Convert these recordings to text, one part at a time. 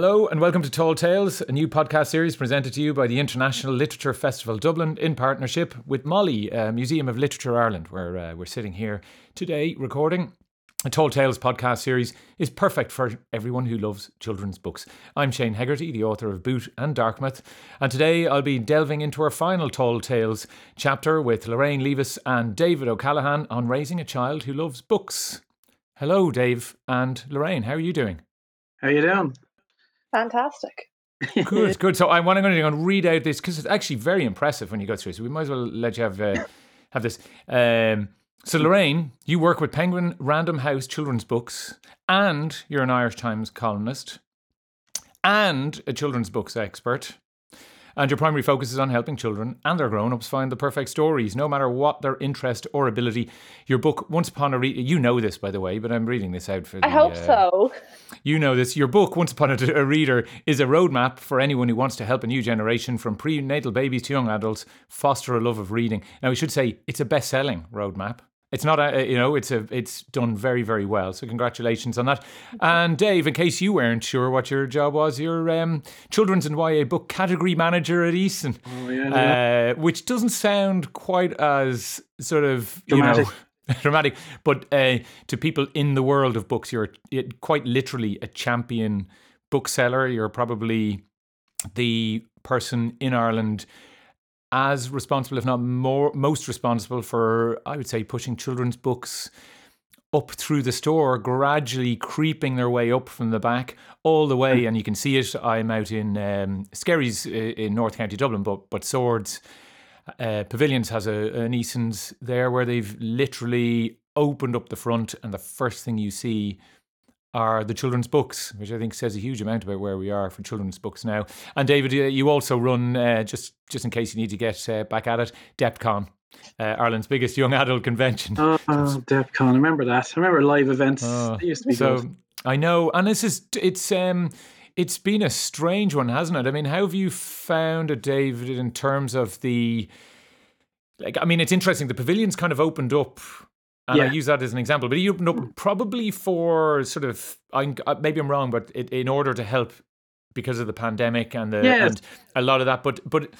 Hello and welcome to Tall Tales, a new podcast series presented to you by the International Literature Festival Dublin in partnership with MoLI, uh, Museum of Literature Ireland, where uh, we're sitting here today recording. A Tall Tales podcast series is perfect for everyone who loves children's books. I'm Shane Hegarty, the author of Boot and Darkmouth, and today I'll be delving into our final Tall Tales chapter with Lorraine Levis and David O'Callaghan on raising a child who loves books. Hello, Dave and Lorraine. How are you doing? How are you doing? Fantastic. good, good. So I want to, going to read out this because it's actually very impressive when you go through. So we might as well let you have uh, have this. Um, so Lorraine, you work with Penguin Random House Children's Books, and you're an Irish Times columnist, and a children's books expert. And your primary focus is on helping children and their grown ups find the perfect stories, no matter what their interest or ability. Your book, Once Upon a Read, you know this, by the way, but I'm reading this out for the, I hope uh, so. You know this. Your book, Once Upon a, a Reader, is a roadmap for anyone who wants to help a new generation from prenatal babies to young adults foster a love of reading. Now, we should say it's a best selling roadmap. It's not a, you know, it's a, it's done very, very well. So congratulations on that. And Dave, in case you weren't sure what your job was, you're um, children's and YA book category manager at Eason, Oh yeah. uh, which doesn't sound quite as sort of Dramatic. you know dramatic, but uh, to people in the world of books, you're quite literally a champion bookseller. You're probably the person in Ireland as responsible, if not more, most responsible for, I would say, pushing children's books up through the store, gradually creeping their way up from the back all the way. And you can see it. I'm out in um, Skerries uh, in North County Dublin, but but Swords uh, Pavilions has a an Eason's there where they've literally opened up the front, and the first thing you see are the children's books, which I think says a huge amount about where we are for children's books now. And David, you also run uh, just just in case you need to get uh, back at it, DeptCon, uh, Ireland's biggest young adult convention. Oh, DeptCon. I remember that. I remember live events. Oh, used to be so good. I know, and this is it's um it's been a strange one, hasn't it? I mean, how have you found it, David, in terms of the like? I mean, it's interesting. The pavilions kind of opened up. And I use that as an example, but you up probably for sort of, I, uh, maybe I'm wrong, but it, in order to help because of the pandemic and the Yes. and a lot of that. But but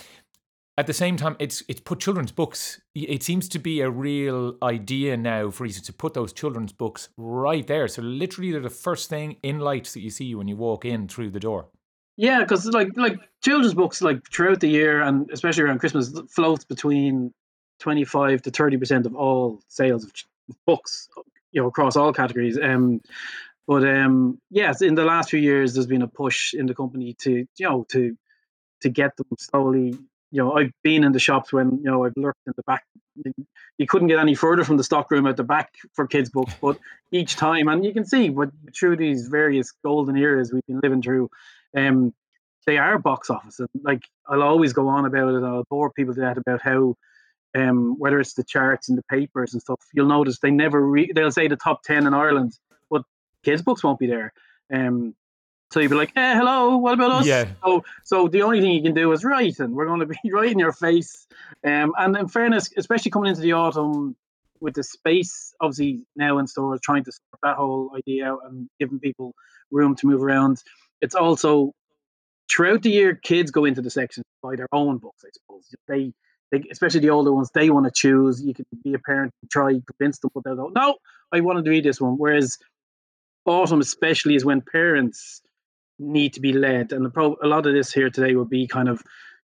at the same time, it's it's put children's books. It seems to be a real idea now for you to put those children's books right there. So literally, they're the first thing in lights that you see when you walk in through the door. Yeah, because like like children's books like throughout the year and especially around Christmas floats between twenty five to thirty percent of all sales of books, you know, across all categories. Um, but um, yes, in the last few years, there's been a push in the company to you know to to get them slowly. You know, I've been in the shops when you know I've lurked in the back. You couldn't get any further from the stock room at the back for kids' books, but each time, and you can see, but through these various golden eras we've been living through, um, they are box office. And like I'll always go on about it. I'll bore people to death about how, um, whether it's the charts and the papers and stuff, you'll notice they never re- they'll say the top ten in Ireland, but kids' books won't be there. Um, so you'd be like, "Hey, hello, what about us?" Yeah. So, so the only thing you can do is write, and we're going to be right in your face. Um, and in fairness, especially coming into the autumn with the space, obviously now in stores, trying to sort that whole idea out and giving people room to move around. It's also throughout the year, kids go into the section to buy their own books. I suppose they, they especially the older ones, they want to choose. You can be a parent, and try convince them, but they'll go, "No, I want to read this one." Whereas autumn, especially, is when parents need to be led, and the pro- a lot of this here today will be kind of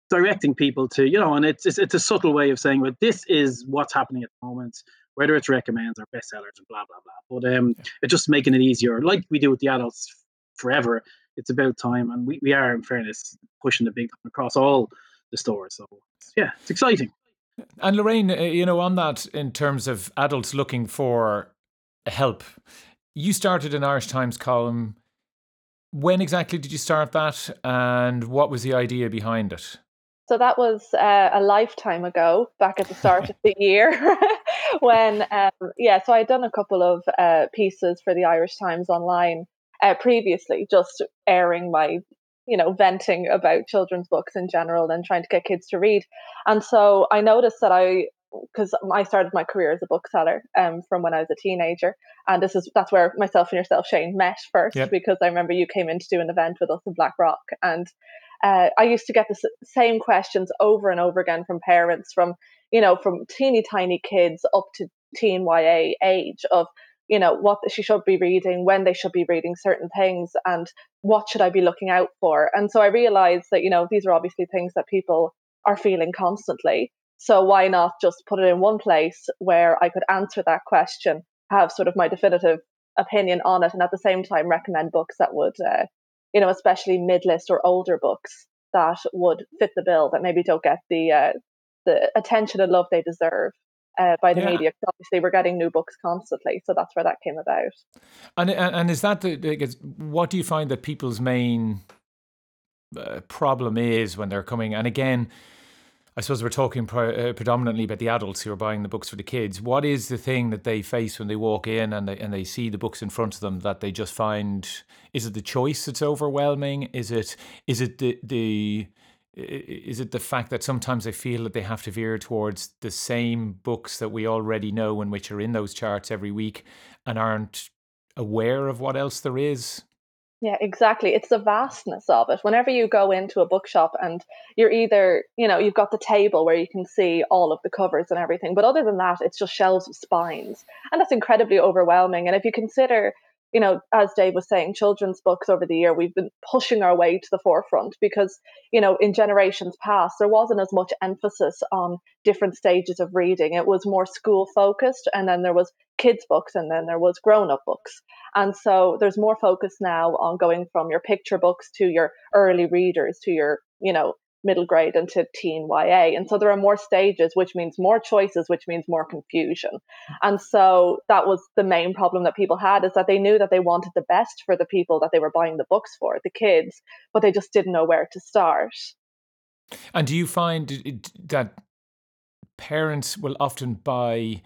directing people to, you know, and it's it's, it's a subtle way of saying, "Well, this is what's happening at the moment." Whether it's recommends or bestsellers and blah blah blah, but um, it's just making it easier, like we do with the adults forever it's about time, and we, we are, in fairness, pushing the big across all the stores. So yeah, it's exciting. And Lorraine, uh, you know, on that, in terms of adults looking for help, you started an Irish Times column. When exactly did you start that, and what was the idea behind it? So that was uh, a lifetime ago, back at the start of the year, when um, yeah. So I'd done a couple of uh, pieces for the Irish Times online uh, previously, just airing my you know venting about children's books in general and trying to get kids to read. And so I noticed that I because I started my career as a bookseller um, from when I was a teenager, and this is that's where myself and yourself, Shane, met first yep. because I remember you came in to do an event with us in Blackrock, and uh, I used to get the same questions over and over again from parents, from you know, from teeny tiny kids up to teen YA age of you know what she should be reading when they should be reading certain things and what should i be looking out for and so i realized that you know these are obviously things that people are feeling constantly so why not just put it in one place where I could answer that question, have sort of my definitive opinion on it, and at the same time recommend books that would, uh, you know, especially mid-list or older books that would fit the bill that maybe don't get the uh, the attention and love they deserve. Uh, by the yeah. media. Obviously, we're getting new books constantly, so that's where that came about. And and is that the, what do you find that people's main uh, problem is when they're coming? And again, I suppose we're talking pre- uh, predominantly about the adults who are buying the books for the kids. What is the thing that they face when they walk in and they, and they see the books in front of them that they just find? Is it the choice that's overwhelming? Is it is it the the is it the fact that sometimes they feel that they have to veer towards the same books that we already know and which are in those charts every week and aren't aware of what else there is? Yeah, exactly. It's the vastness of it. Whenever you go into a bookshop and you're either, you know, you've got the table where you can see all of the covers and everything, but other than that, it's just shelves of spines. And that's incredibly overwhelming. And if you consider you know, as Dave was saying, children's books over the year, we've been pushing our way to the forefront because, you know, in generations past, there wasn't as much emphasis on different stages of reading. It was more school focused, and then there was kids' books, and then there was grown up books. And so there's more focus now on going from your picture books to your early readers to your, you know, middle grade into teen YA. And so there are more stages, which means more choices, which means more confusion. And so that was the main problem that people had is that they knew that they wanted the best for the people that they were buying the books for, the kids, but they just didn't know where to start. And do you find that parents will often buy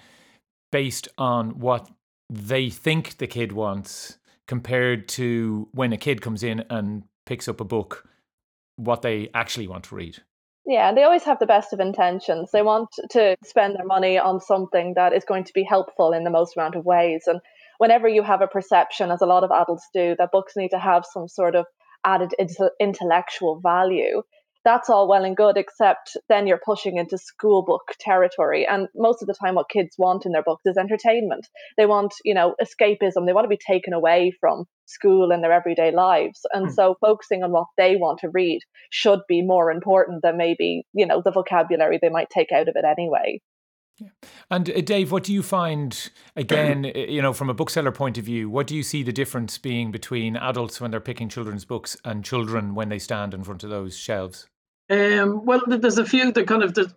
based on what they think the kid wants compared to when a kid comes in and picks up a book what they actually want to read. Yeah, they always have the best of intentions. They want to spend their money on something that is going to be helpful in the most amount of ways. And whenever you have a perception, as a lot of adults do, that books need to have some sort of added intellectual value, that's all well and good, except then you're pushing into school book territory. And most of the time, what kids want in their books is entertainment. They want, you know, escapism. They want to be taken away from school and their everyday lives. And mm. so focusing on what they want to read should be more important than maybe, you know, the vocabulary they might take out of it anyway. Yeah. And uh, Dave, what do you find again, you know, from a bookseller point of view, what do you see the difference being between adults when they're picking children's books and children when they stand in front of those shelves? Um, well, there's a few. The kind of the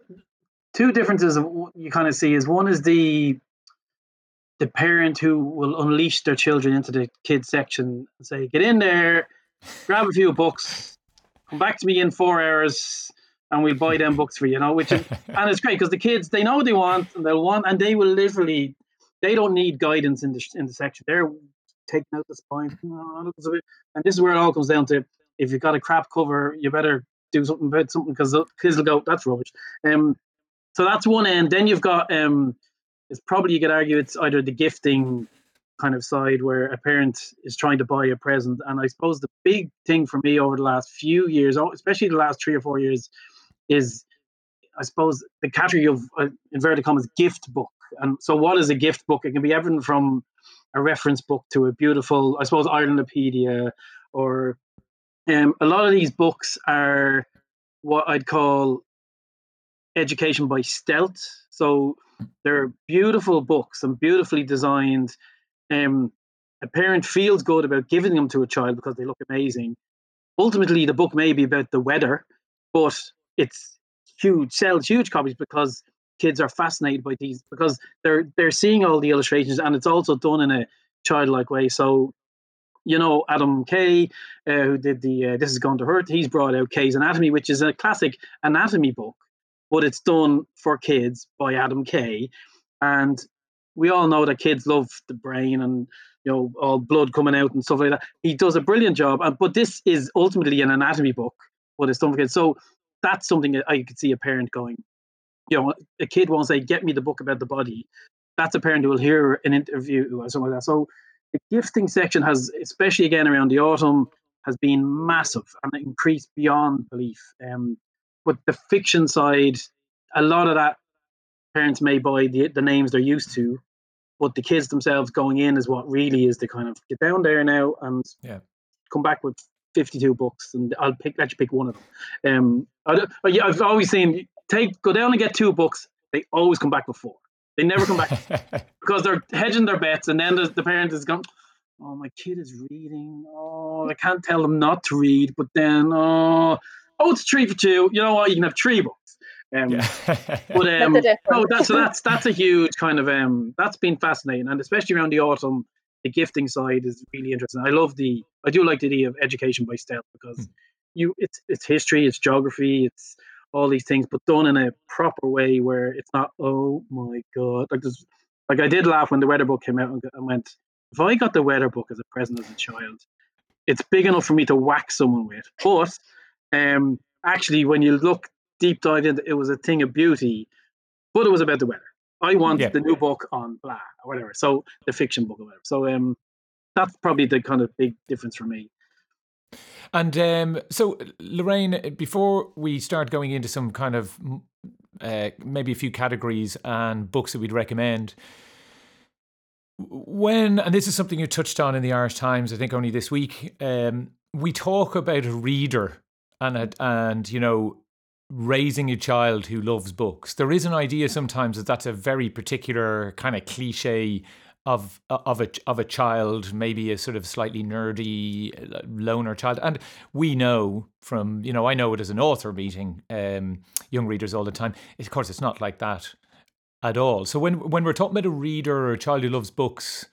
two differences you kind of see is one is the the parent who will unleash their children into the kids section and say, "Get in there, grab a few books, come back to me in four hours." And we'll buy them books for you, you know, which is, and it's great because the kids they know what they want and they'll want and they will literally they don't need guidance in the in the section. They're taking out the spine, and this is where it all comes down to. If you've got a crap cover, you better do something about something because kids will go, that's rubbish. Um, so that's one end. Then you've got, um, it's probably you could argue it's either the gifting kind of side where a parent is trying to buy a present. And I suppose the big thing for me over the last few years, especially the last three or four years, is I suppose the category of uh, inverted commas gift book. And so, what is a gift book? It can be everything from a reference book to a beautiful, I suppose, Irelandopedia or um, a lot of these books are what I'd call education by stealth. So they're beautiful books and beautifully designed. Um, a parent feels good about giving them to a child because they look amazing. Ultimately, the book may be about the weather, but it's huge, sells huge copies because kids are fascinated by these because they're they're seeing all the illustrations and it's also done in a childlike way. So you know Adam Kay, uh, who did the uh, This Is Going to Hurt. He's brought out Kay's Anatomy, which is a classic anatomy book, but it's done for kids by Adam Kay, and we all know that kids love the brain and you know all blood coming out and stuff like that. He does a brilliant job, but this is ultimately an anatomy book, but it's done for kids. So that's something that I could see a parent going. you know, a kid won't say, "Get me the book about the body." That's a parent who will hear an interview or something like that. So the gifting section has, especially again around the autumn, has been massive and increased beyond belief. Um, but the fiction side, a lot of that parents may buy the, the names they're used to, but the kids themselves going in is what really is the kind of get down there now and yeah. come back with 52 books and I'll pick let you pick one of them. Um, I, I've always seen take go down and get two books. They always come back with four. They never come back because they're hedging their bets, and then the, the parent is going, "Oh, my kid is reading. Oh, I can't tell them not to read, but then oh, oh, it's three for two. You know what? You can have three books." Um, yeah. but um, oh, that's so that's that's a huge kind of um that's been fascinating, and especially around the autumn, the gifting side is really interesting. I love the I do like the idea of education by stealth because hmm. you it's it's history, it's geography, it's all these things, but done in a proper way where it's not oh my god like there's like I did laugh when the weather book came out and, went if I got the weather book as a present as a child, it's big enough for me to whack someone with, but um actually when you look deep dive into it was a thing of beauty, but it was about the weather. I want yeah. the new book on blah or whatever. So the fiction book or whatever. So um, that's probably the kind of big difference for me. And um, so, Lorraine, before we start going into some kind of uh, maybe a few categories and books that we'd recommend, when and this is something you touched on in the Irish Times, I think only this week, um, we talk about a reader and a, and you know raising a child who loves books. There is an idea sometimes that that's a very particular kind of cliche of of a of a child, maybe a sort of slightly nerdy uh, loner child. And we know from you know I know it as an author meeting um, young readers all the time. Of course, it's not like that at all. So when when we're talking about a reader or a child who loves books,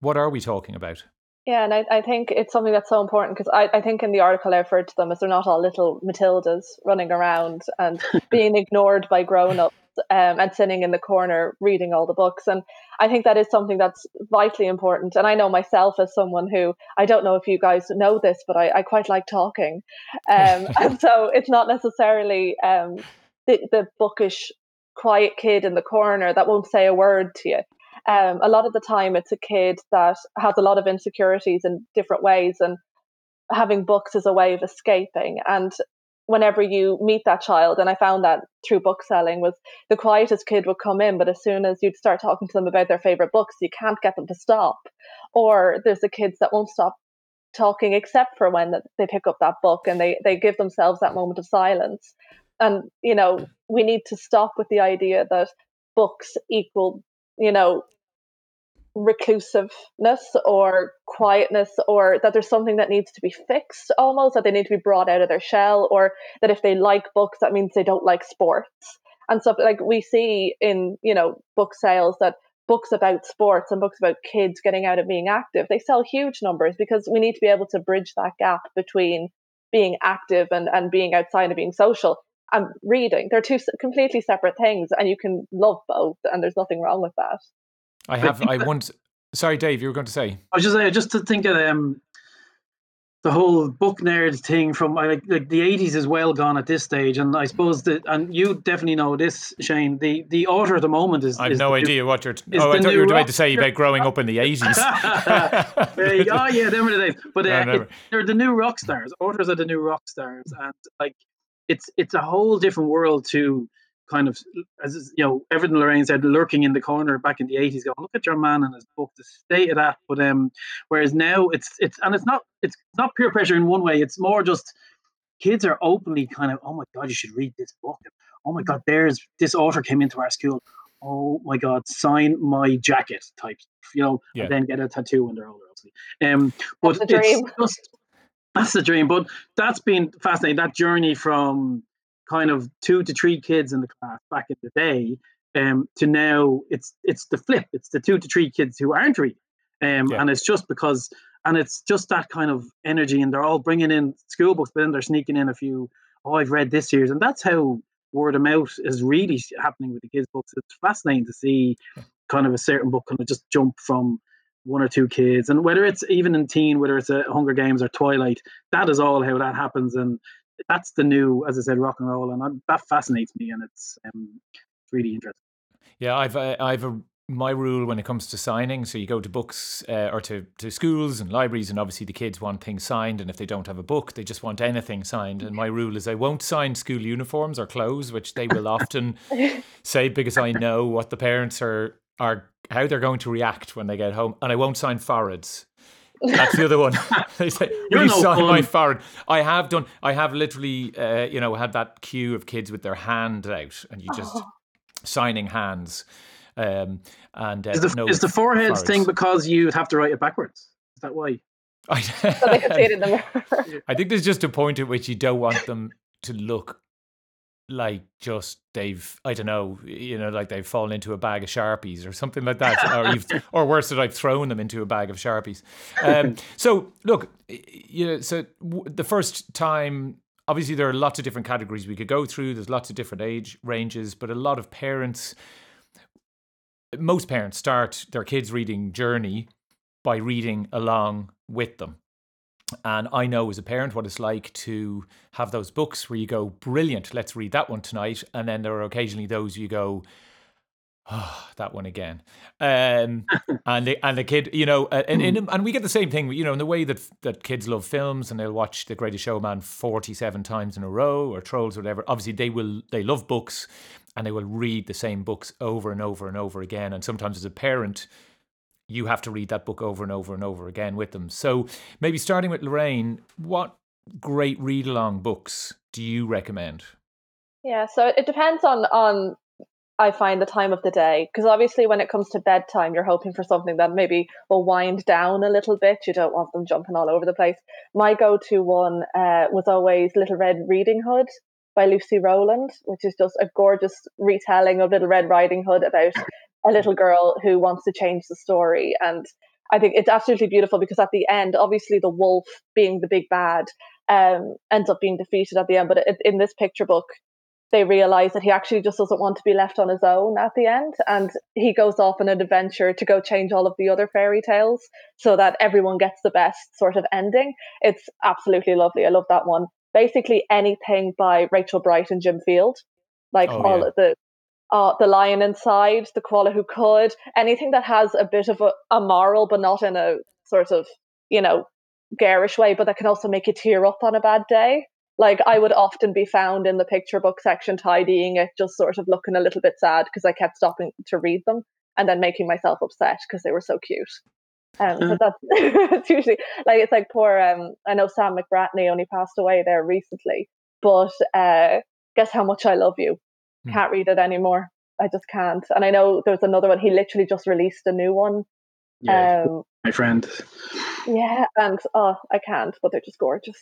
what are we talking about? Yeah, and I, I think it's something that's so important because I, I think in the article I referred to them as they're not all little Matildas running around and being ignored by grown ups um, and sitting in the corner reading all the books. And I think that is something that's vitally important. And I know myself as someone who, I don't know if you guys know this, but I, I quite like talking. Um, and so it's not necessarily um, the, the bookish, quiet kid in the corner that won't say a word to you um, a lot of the time it's a kid that has a lot of insecurities in different ways and having books is a way of escaping and whenever you meet that child and i found that through book selling was the quietest kid would come in but as soon as you'd start talking to them about their favorite books you can't get them to stop. Or there's the kids that won't stop talking except for when they pick up that book and they they give themselves that moment of silence. And you know we need to stop with the idea that books equal you know reclusiveness or quietness or that there's something that needs to be fixed almost that they need to be brought out of their shell or that if they like books that means they don't like sports. And stuff like we see in you know book sales that books about sports and books about kids getting out and being active they sell huge numbers because we need to be able to bridge that gap between being active and, and being outside and being social and reading. They're two completely separate things and you can love both and there's nothing wrong with that I have. I, I want. Sorry, Dave. You were going to say. I was just saying, just to think of um, the whole book nerd thing from like, like the eighties is well gone at this stage, and I suppose that, and you definitely know this, Shane. The the author at the moment is. I have no idea new, what you're. Oh, I thought you were about to say about growing up in the eighties. oh yeah, them were the days. But uh, no, it, they're the new rock stars. Authors are the new rock stars, and like it's it's a whole different world to kind of, as you know, everything Lorraine said, lurking in the corner back in the eighties, going, look at your man and his book, the state of that. But um, whereas now it's it's and it's not it's not peer pressure in one way. It's more just kids are openly kind of, oh my god, you should read this book. Oh my god, there's this author came into our school. Oh my god, sign my jacket type, you know, yeah. and then get a tattoo when they're older, obviously. Um, but it's just that's the dream. But that's been fascinating. That journey from kind of two to three kids in the class back in the day um, to now it's it's the flip. It's the two to three kids who aren't reading. Um, yeah. And it's just because, and it's just that kind of energy, and they're all bringing in school books, but then they're sneaking in a few. Oh, I've read this year's, and that's how word of mouth is really happening with the kids' books. It's fascinating to see kind of a certain book kind of just jump from one or two kids, and whether it's even in teen, whether it's a Hunger Games or Twilight, that is all how that happens, and that's the new, as I said, rock and roll, and I'm, that fascinates me. And it's um, really interesting. Yeah, I've uh, I've a my rule when it comes to signing. So you go to books uh, or to, to schools and libraries, and obviously the kids want things signed. And if they don't have a book, they just want anything signed. And my rule is I won't sign school uniforms or clothes, which they will often say because I know what the parents are are how they're going to react when they get home. And I won't sign foreheads. That's the other one. they say, "Will you no sign fun. my forehead?" I have done. I have literally, uh, you know, had that queue of kids with their hand out, and you just oh. signing hands. Um, and uh, is, the, no is the forehead thing because you have to write it backwards? Is that why? I, so they can see it in the mirror. I think there's just a point at which you don't want them to look like just they've I don't know, you know, like they've fallen into a bag of sharpies or something like that, or you've, or worse, that I've thrown them into a bag of sharpies. Um, so look, you know, so w- the first time. Obviously, there are lots of different categories we could go through. There's lots of different age ranges, but a lot of parents most parents start their kids' reading journey by reading along with them. And I know as a parent what it's like to have those books where you go, brilliant, let's read that one tonight. And then there are occasionally those you go, oh, that one again. Um, and the and the kid, you know, and, and and we get the same thing, you know, in the way that that kids love films and they'll watch The Greatest Showman forty seven times in a row or Trolls or whatever. Obviously, they will they love books and they will read the same books over and over and over again. And sometimes as a parent, you have to read that book over and over and over again with them. So maybe starting with Lorraine, what great read along books do you recommend? Yeah, so it depends on on I find the time of the day because obviously when it comes to bedtime, you're hoping for something that maybe will wind down a little bit. You don't want them jumping all over the place. My go-to one uh, was always Little Red Riding Hood by Lucy Rowland, which is just a gorgeous retelling of Little Red Riding Hood about a little girl who wants to change the story. And I think it's absolutely beautiful because at the end, obviously the wolf being the big bad um, ends up being defeated at the end. But it, in this picture book, they realize that he actually just doesn't want to be left on his own at the end. And he goes off on an adventure to go change all of the other fairy tales so that everyone gets the best sort of ending. It's absolutely lovely. I love that one basically anything by Rachel Bright and Jim Field, like oh, all yeah. the uh, the Lion Inside, the Koala Who Could, anything that has a bit of a, a moral, but not in a sort of you know garish way, but that can also make you tear up on a bad day. Like I would often be found in the picture book section tidying it, just sort of looking a little bit sad because I kept stopping to read them and then making myself upset because they were so cute. Um, so that's it's usually like it's like poor. Um, I know Sam McBratney only passed away there recently, but uh, guess how much I love you. Hmm. Can't read it anymore. I just can't. And I know there's another one. He literally just released a new one. Yeah, um, my friend. Yeah, and oh, I can't, but they're just gorgeous.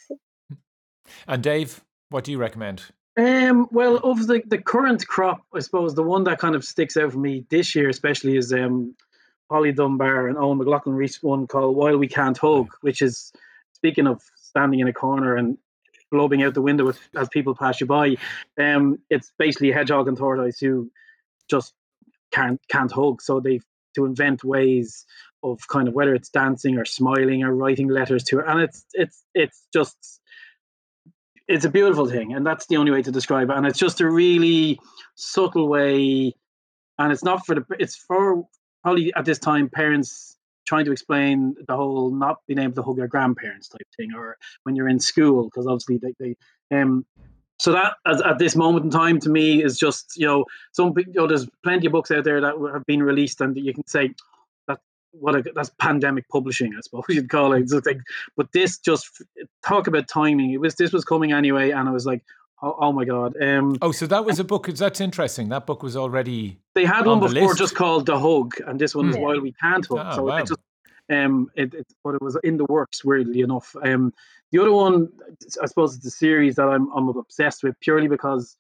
And Dave, what do you recommend? Um, well, of the, the current crop, I suppose the one that kind of sticks out for me this year, especially, is um, Polly Dunbar and Eoin McLaughlin reached one called While We Can't Hug, which is speaking of standing in a corner and globing out the window as people pass you by. Um, it's basically hedgehog and tortoise who just can't can't hug. So they to invent ways of kind of whether it's dancing or smiling or writing letters to her, and it's it's it's just it's a beautiful thing, and that's the only way to describe it. And it's just a really subtle way, and it's not for the it's for probably at this time parents trying to explain the whole not being able to hug your grandparents type thing, or when you're in school, because obviously they, they um so that as, at this moment in time to me is just you know some you know there's plenty of books out there that have been released and you can say that what a, that's pandemic publishing I suppose you'd call it. Like, but this just talk about timing. It was this was coming anyway, and I was like, Oh, oh, my god! Um, oh, so that was a book. That's interesting. That book was already. They had on one before, just called The Hug, and this one is hmm. While We Can't Hug. Oh, so wow. it just, um, it, it, but it was in the works. Weirdly enough, um, the other one, I suppose, it's a series that I'm I'm obsessed with purely because,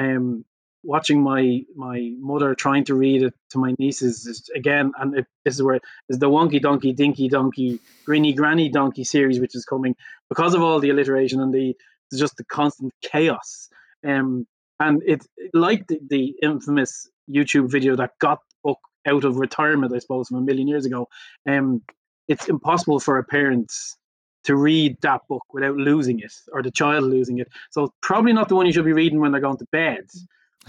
um, watching my my mother trying to read it to my nieces is again, and it, this is where is the Wonky Donkey Dinky Donkey Grinny Granny Donkey series, which is coming because of all the alliteration and the just the constant chaos. Um, and it's like the, the infamous YouTube video that got book out of retirement, I suppose, from a million years ago. Um, it's impossible for a parent to read that book without losing it or the child losing it. So probably not the one you should be reading when they're going to bed.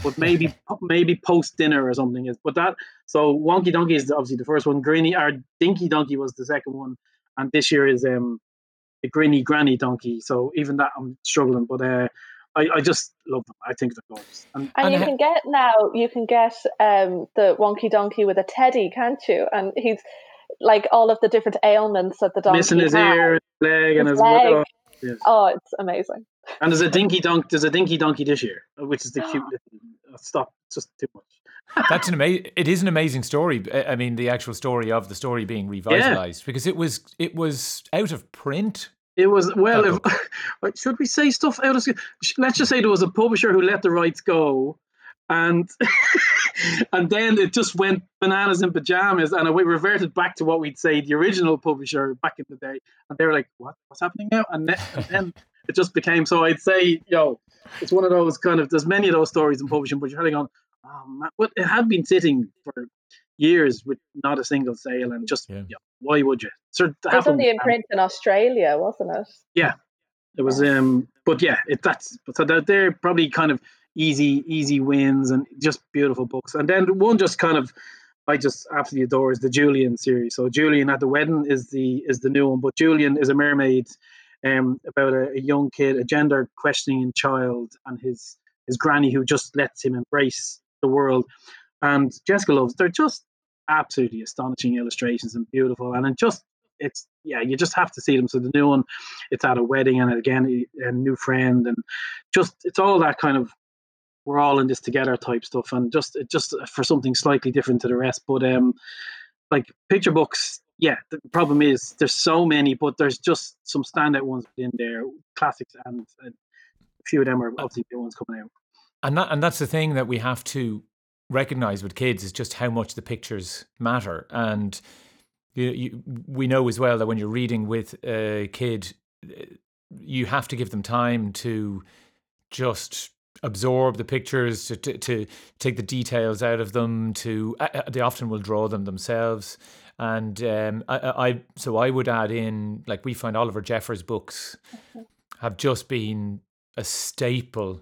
but maybe maybe post dinner or something is. But that so Wonky Donkey is obviously the first one. Granny or Dinky Donkey was the second one, and this year is um the Grinny Granny Donkey. So even that I'm struggling, but uh, I, I just love them. I think they're gorgeous. And, and, and you can get now you can get um the Wonky Donkey with a teddy, can't you? And he's like all of the different ailments that the donkey missing his has. ear, his leg, and his leg. Leg. Yes. Oh, it's amazing. And there's a dinky donk. There's a dinky donkey this year, which is the cute little. Uh, stop! Just too much. That's an amazing. It is an amazing story. I mean, the actual story of the story being revitalized yeah. because it was it was out of print. It was well. If, should we say stuff out of? Let's just say there was a publisher who let the rights go, and and then it just went bananas in pajamas, and we reverted back to what we'd say the original publisher back in the day, and they were like, "What? What's happening now?" And then, and then it just became so. I'd say, yo, it's one of those kind of. There's many of those stories in publishing, but you're heading on. Oh man, but it had been sitting for years with not a single sale, and just yeah. why would you? So it was only in print in Australia, wasn't it? Yeah, it was. Um, but yeah, it, that's so they're, they're probably kind of easy easy wins and just beautiful books. And then one just kind of I just absolutely adore is the Julian series. So Julian at the wedding is the is the new one, but Julian is a mermaid um, about a, a young kid, a gender questioning child, and his his granny who just lets him embrace the world. And Jessica Love's they're just absolutely astonishing illustrations and beautiful, and it just it's yeah, you just have to see them. So the new one, it's at a wedding, and again a new friend, and just it's all that kind of we're all in this together type stuff, and just just for something slightly different to the rest. But um, like picture books, yeah. The problem is there's so many, but there's just some standout ones in there, classics, and, and a few of them are obviously new ones coming out. And that and that's the thing that we have to recognize with kids is just how much the pictures matter and. You, you, we know as well that when you're reading with a kid, you have to give them time to just absorb the pictures, to, to, to, take the details out of them. To uh, they often will draw them themselves, and um, I, I, so I would add in like we find Oliver Jeffers books have just been a staple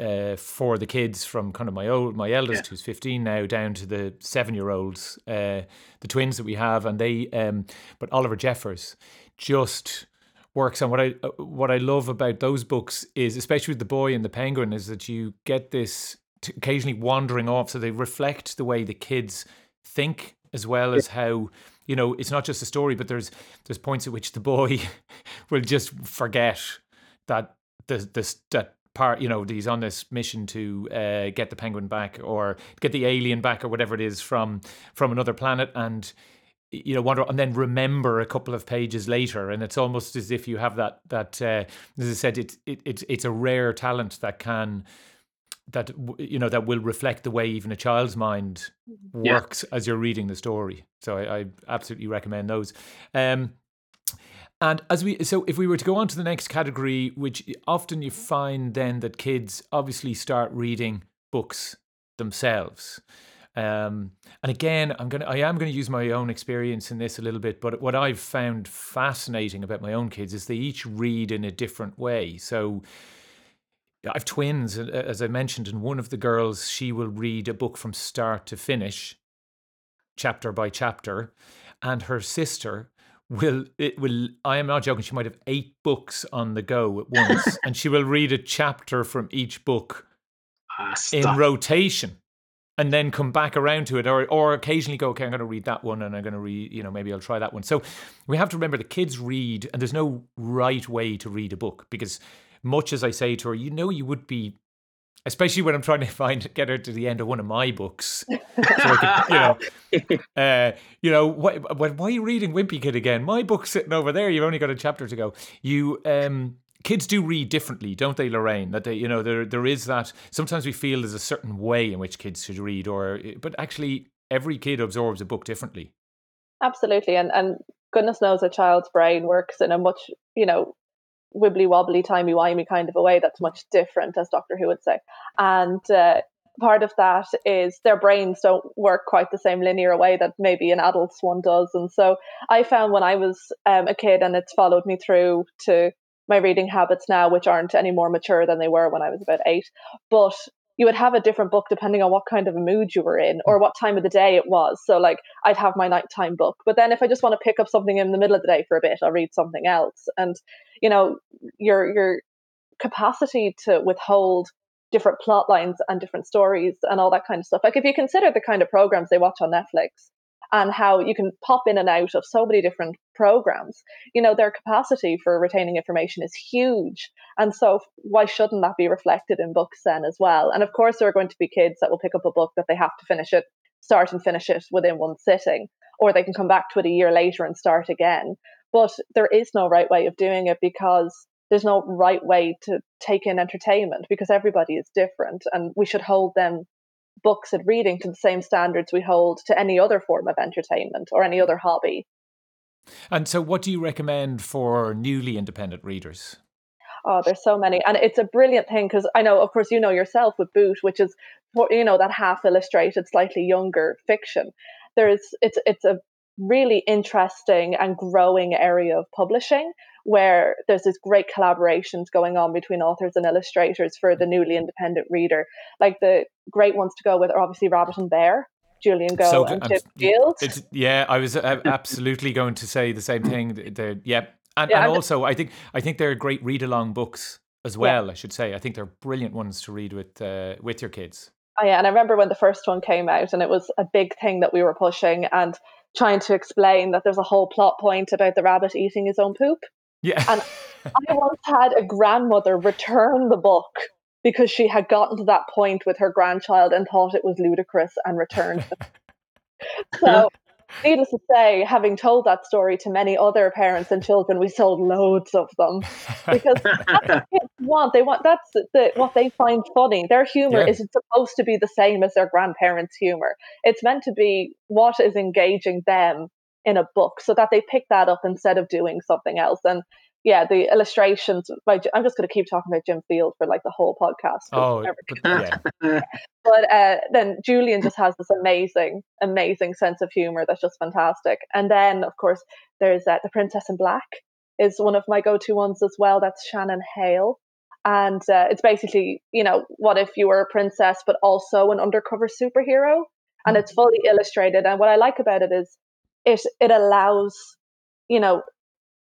uh, for the kids from kind of my old my eldest yeah. who's 15 now down to the seven year olds uh, the twins that we have and they um, but Oliver Jeffers just works and what I what I love about those books is especially with the boy and the penguin is that you get this occasionally wandering off so they reflect the way the kids think as well as how you know it's not just a story but there's there's points at which the boy will just forget that the this that part you know he's on this mission to uh, get the penguin back or get the alien back or whatever it is from from another planet and you know wonder and then remember a couple of pages later. And it's almost as if you have that that uh, as i said it, it, it it's a rare talent that can that you know that will reflect the way even a child's mind works yeah. as you're reading the story. So I, I absolutely recommend those. Um and as we so if we were to go on to the next category which often you find then that kids obviously start reading books themselves um, and again, I'm gonna I am gonna use my own experience in this a little bit, but what I've found fascinating about my own kids is they each read in a different way. So I've twins, as I mentioned, and one of the girls she will read a book from start to finish, chapter by chapter, and her sister will it will I am not joking. She might have eight books on the go at once, and she will read a chapter from each book ah, in rotation and then come back around to it or or occasionally go okay i'm going to read that one and i'm going to read you know maybe i'll try that one so we have to remember the kids read and there's no right way to read a book because much as i say to her you know you would be especially when i'm trying to find get her to the end of one of my books so I could, you know uh, you know why, why are you reading wimpy kid again my book's sitting over there you've only got a chapter to go you um kids do read differently, don't they, Lorraine? That they, you know, there there is that. Sometimes we feel there's a certain way in which kids should read, or but actually, every kid absorbs a book differently. Absolutely, and and goodness knows a child's brain works in a much, you know, wibbly wobbly, timey wimey kind of a way that's much different, as Doctor Who would say, and. Uh, part of that is their brains don't work quite the same linear way that maybe an adult's one does. And so I found when I was um, a kid, and it's followed me through to my reading habits now, which aren't any more mature than they were when I was about eight. But you would have a different book depending on what kind of a mood you were in or what time of the day it was. So like I'd have my nighttime book, but then if I just want to pick up something in the middle of the day for a bit, I'll read something else. And you know, your your capacity to withhold different plot lines and different stories and all that kind of stuff. Like if you consider the kind of programs they watch on Netflix and how you can pop in and out of so many different programs, you know, their capacity for retaining information is huge. And so why shouldn't that be reflected in books then as well? And of course there are going to be kids that will pick up a book that they have to finish it, start and finish it within one sitting, or they can come back to it a year later and start again. But there is no right way of doing it because there's no right way to take in entertainment because everybody is different and we should hold them books and reading to the same standards we hold to any other form of entertainment or any other hobby. And so what do you recommend for newly independent readers? Oh, there's so many. And it's a brilliant thing because I know, of course, you know yourself with Boot, which is, you know, that half illustrated, slightly younger fiction. There's, it's, it's a really interesting and growing area of publishing where there's this great collaborations going on between authors and illustrators for the newly independent reader. Like the great ones to go with are obviously Rabbit and Bear, Julian Gough so, and Jim Field. yeah, I was uh, absolutely going to say the same thing. The, yeah, and, yeah, and also I think I think they're great read along books as well. Yeah. I should say I think they're brilliant ones to read with uh, with your kids. Oh yeah, and I remember when the first one came out, and it was a big thing that we were pushing and trying to explain that there's a whole plot point about the rabbit eating his own poop. Yeah. And I once had a grandmother return the book because she had gotten to that point with her grandchild and thought it was ludicrous and returned it. so needless to say, having told that story to many other parents and children, we sold loads of them because kids want. They want that's the, what they find funny. Their humor yeah. isn't supposed to be the same as their grandparents' humor. It's meant to be what is engaging them in a book so that they pick that up instead of doing something else. And yeah, the illustrations. By, I'm just going to keep talking about Jim Field for like the whole podcast. Oh, yeah. but uh, then Julian just has this amazing, amazing sense of humor that's just fantastic. And then, of course, there's uh, the Princess in Black is one of my go-to ones as well. That's Shannon Hale. And uh, it's basically, you know, what if you were a princess but also an undercover superhero? And it's fully illustrated. And what I like about it is it it allows you know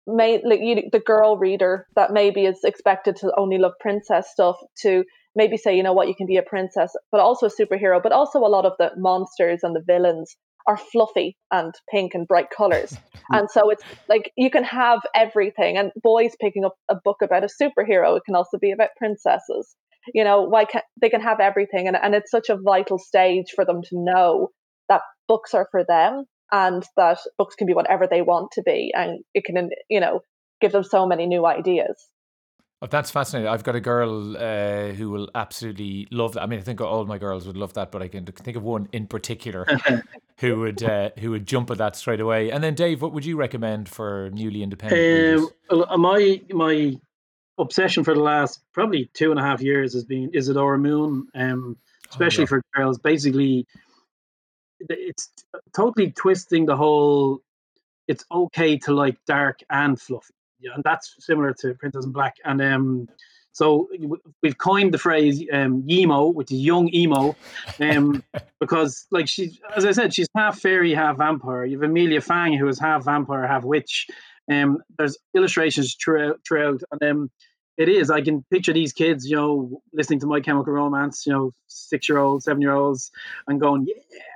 may like you, the girl reader that maybe is expected to only love princess stuff to maybe say you know what? You can be a princess but also a superhero but also a lot of the monsters and the villains are fluffy and pink and bright colors. And so it's like you can have everything and boys picking up a book about a superhero it can also be about princesses. You know why can't they can have everything and, and it's such a vital stage for them to know that books are for them and that books can be whatever they want to be and it can you know give them so many new ideas Oh, that's fascinating. I've got a girl uh, who will absolutely love that. I mean, I think all my girls would love that, but I can think of one in particular who would uh, who would jump at that straight away. And then, Dave, what would you recommend for newly independent? Um, my my obsession for the last probably two and a half years has been Isadora Moon, um, especially oh, yeah. for girls. Basically, it's totally twisting the whole it's okay to like dark and fluffy yeah and that's similar to princess in black and um so we've coined the phrase um, emo, which is young emo, um, because like she's, as I said, she's half fairy, half vampire. You have Amelia Fang, who is half vampire, half witch. Um, there's illustrations throughout, throughout, and um, it is. I can picture these kids, you know, listening to My Chemical Romance, you know, six year olds, seven year olds, and going, yeah.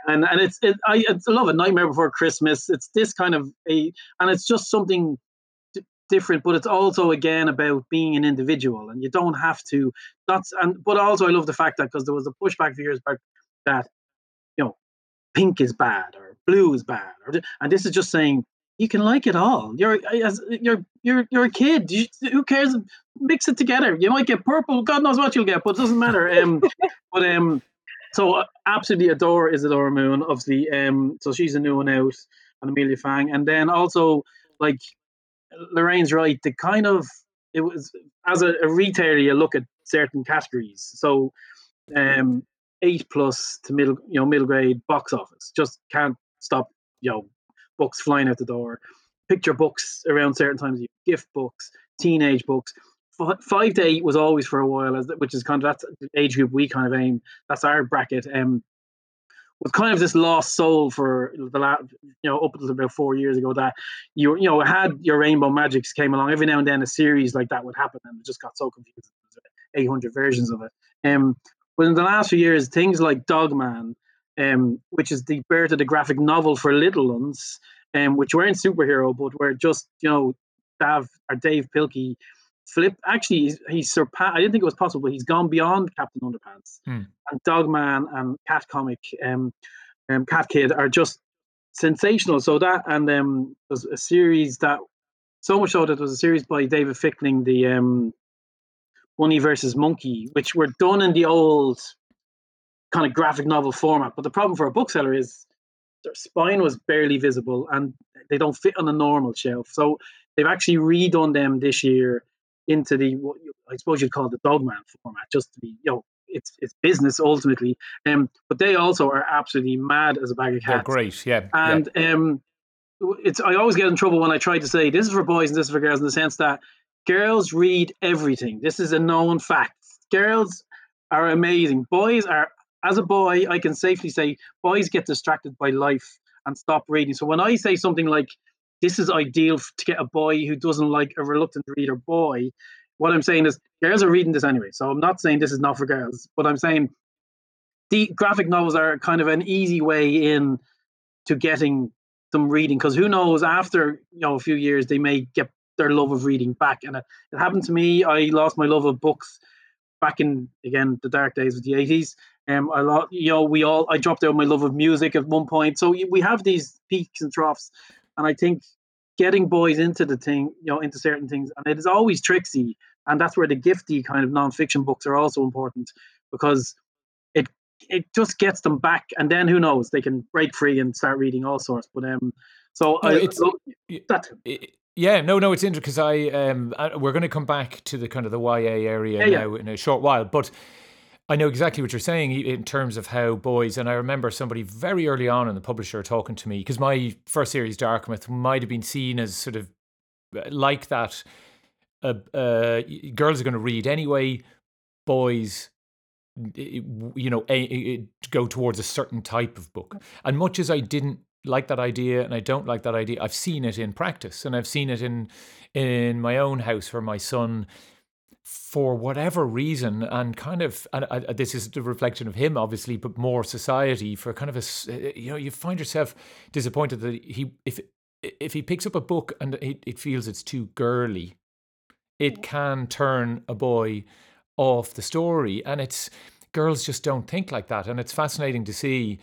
And and it's it, I, it's, I love it. Nightmare Before Christmas. It's this kind of a, and it's just something d- different, but it's also again about being an individual, and you don't have to. That's and but also I love the fact that because there was a pushback for years back that, you know, pink is bad or blue is bad, or and this is just saying you can like it all. You're as you're you're you're a kid. You, who cares? Mix it together. You might get purple. God knows what you'll get, but it doesn't matter. Um, but um, so uh, absolutely adore Isadora Moon. Obviously, um, so she's a new one out, and Amelia Fang, and then also like Lorraine's right. The kind of it was as a, a retailer, you look at certain categories. So, um, eight plus to middle, you know, middle grade box office just can't stop, you know, books flying out the door, picture books around certain times, gift books, teenage books. five to eight was always for a while, as which is kind of that's the age group we kind of aim. That's our bracket. Um, was kind of this lost soul for the last, you know, up until about four years ago. That you, you know, had your Rainbow Magics came along every now and then a series like that would happen, and it just got so confused. 800 versions of it. Um, but in the last few years, things like Dogman, um, which is the birth of the graphic novel for little ones, um, which weren't superhero, but were just you know, Dav or Dav Pilkey flip. Actually, he's, he's surpassed. I didn't think it was possible. He's gone beyond Captain Underpants Hmm. and Dogman and Cat Comic, um, um, Cat Kid are just sensational. So that and um, there's a series that so much so that was a series by David Fickling, the um, Bunny versus Monkey, which were done in the old kind of graphic novel format. But the problem for a bookseller is their spine was barely visible and they don't fit on a normal shelf. So they've actually redone them this year into the what you, I suppose you'd call the Dogman format, just to be you know it's it's business ultimately. Um, but they also are absolutely mad as a bag of cats. They're great. Yeah. And um, it's I always get in trouble when I try to say this is for boys and this is for girls in the sense that girls read everything. This is a known fact. Girls are amazing. Boys are as a boy, I can safely say boys get distracted by life and stop reading. So when I say something like this is ideal to get a boy who doesn't like a reluctant reader boy, what I'm saying is girls are reading this anyway. So I'm not saying this is not for girls, but I'm saying the graphic novels are kind of an easy way in to getting them reading because who knows after you know a few years they may get their love of reading back and it, it happened to me i lost my love of books back in again the dark days of the 80s um i lot you know we all i dropped out my love of music at one point so we have these peaks and troughs and i think getting boys into the thing you know into certain things and it is always tricksy and that's where the gifty kind of non-fiction books are also important because it it just gets them back and then who knows they can break free and start reading all sorts but um so No, I, it's- that I- Yeah, no, no, it's interesting because I um I- we're going to come back to the kind of the YA area Yeah, yeah. now in a short while, but I know exactly what you're saying in terms of how boys, and I remember somebody very early on in the publisher talking to me because my first series, Dark Myth, might have been seen as sort of uh, like that. Uh, uh, girls are going to read anyway. Boys, you know, a, a- go towards a certain type of book. And much as I didn't like that idea and I don't like that idea, I've seen it in practice and I've seen it in in my own house where my son for whatever reason and kind of and I, I- this is the reflection of him obviously but more society for kind of a uh, you know you find yourself disappointed that he if if he picks up a book and it, it feels it's too girly it can turn a boy off the story. And it's girls just don't think like that. And it's fascinating to see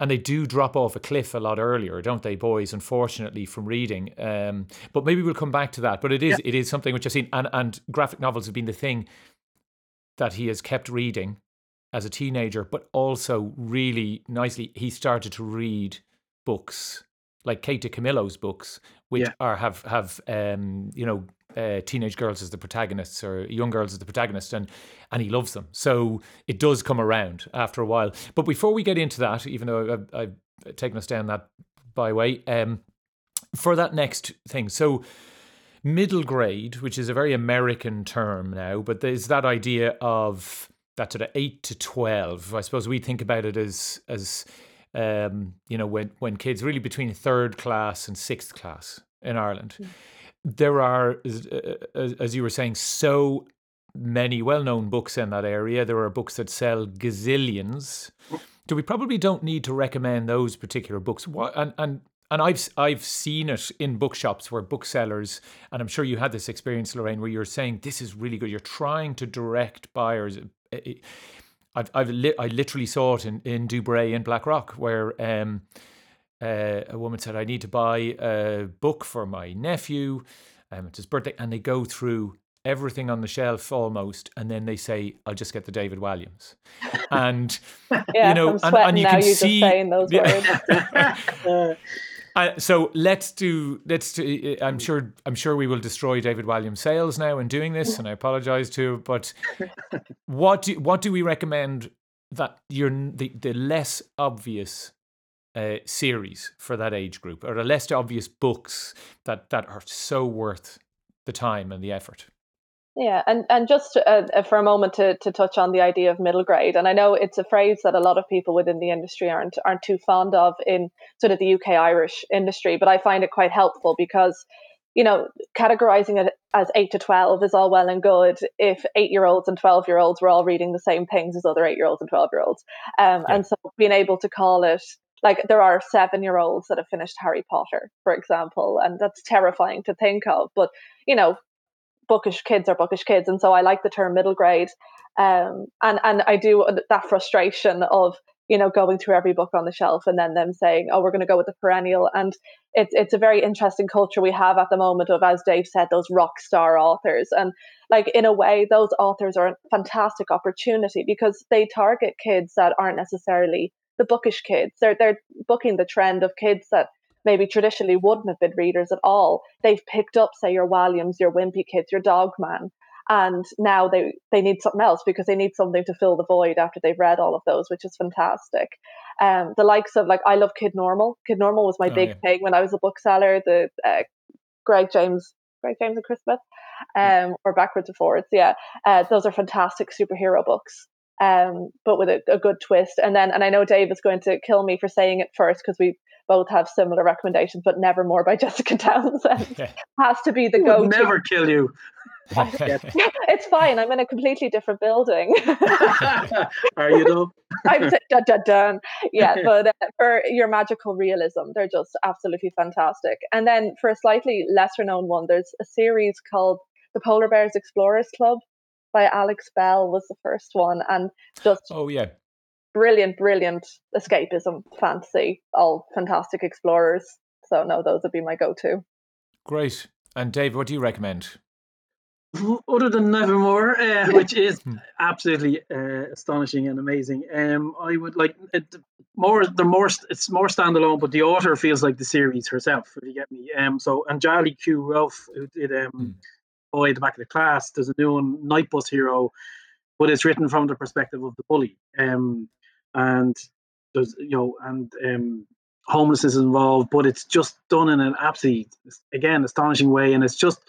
and they do drop off a cliff a lot earlier, don't they, boys? Unfortunately, from reading. Um, but maybe we'll come back to that. But it is it is something which I've seen, and and graphic novels have been the thing that he has kept reading as a teenager, but also really nicely he started to read books like Kate DiCamillo's books, which Yeah. are have have um, you know uh, teenage girls as the protagonists or young girls as the protagonist, and and he loves them. So it does come around after a while. But before we get into that, even though I've, I've taken us down that byway, um, for that next thing, so middle grade, which is a very American term now, but there's that idea of that sort of eight to twelve. I suppose we think about it as as um, you know when when kids really between third class and sixth class in Ireland. There are, as, you were saying, so many well-known books in that area. There are books that sell gazillions. So we probably don't need to recommend those particular books. What and and and I've I've seen it in bookshops where booksellers, and I'm sure you had this experience, Lorraine, where you're saying this is really good. You're trying to direct buyers. I've I've li- I literally saw it in in Dubray in Blackrock where um uh, a woman said I need to buy a book for my nephew. Um, it's his birthday, and they go through everything on the shelf almost, and then they say, "I'll just get the David Walliams," and Yeah, you know, I'm and- and you now. can You see- just saying those words. uh, Uh, so let's do let's do, I'm sure I'm sure we will destroy David Walliams sales now in doing this and I apologize to but what do what do we recommend that you're the, the less obvious uh, series for that age group or the less obvious books that that are so worth the time and the effort Yeah, and and just uh, uh, for a moment to, to touch on the idea of middle grade, and I know it's a phrase that a lot of people within the industry aren't aren't too fond of in sort of the UK Irish industry, but I find it quite helpful because you know categorizing it as eight to twelve is all well and good if eight year olds and twelve year olds were all reading the same things as other eight year olds and twelve year olds, um, yeah. and so being able to call it like there are seven year olds that have finished Harry Potter, for example, and that's terrifying to think of. But you know, bookish kids are bookish kids, and so I like the term middle grade. Um, and and I do that frustration of you know going through every book on the shelf and then them saying, oh, we're going to go with the perennial. And it's it's a very interesting culture we have at the moment of, as Dave said, those rock star authors. And like in a way, those authors are a fantastic opportunity because they target kids that aren't necessarily the bookish kids. They're they're booking the trend of kids that maybe traditionally wouldn't have been readers at all. They've picked up, say, your Walliams, your Wimpy Kids, your Dog Man, and now they they need something else because they need something to fill the void after they've read all of those, which is fantastic. Um, the likes of like I love Kid Normal. Kid Normal was my oh, big yeah. thing when I was a bookseller. The uh, Greg James, Greg James and Chris Smith, um, or backwards and forwards. Yeah, uh, those are fantastic superhero books. Um, but with a, a, good twist. And then, and I know Dave is going to kill me for saying it first because we both have similar recommendations, but Nevermore by Jessica Townsend yeah. has to be the go. Never kill you. it's fine. I'm in a completely different building. Are you though? I'm dun, dun, dun. Yeah, but uh, for your magical realism, they're just absolutely fantastic. And then for a slightly lesser known one, there's a series called The Polar Bears Explorers Club by Alex Bell was the first one, and just oh yeah, brilliant, brilliant escapism fantasy, all fantastic explorers. So no, those would be my go-to. Great. And Dave, what do you recommend? Other than Nevermore, uh, which is hmm. absolutely uh, astonishing and amazing, um, I would like it, more. The more it's more standalone, but the author feels like the series herself. If you get me, um, so Onjali Q. Raúf, who did um, hmm. Boy at the Back of the Class, there's a new one, Night Bus Hero, but it's written from the perspective of the bully. Um, and there's you know and um, homelessness is involved, but it's just done in an absolutely again astonishing way, and it's just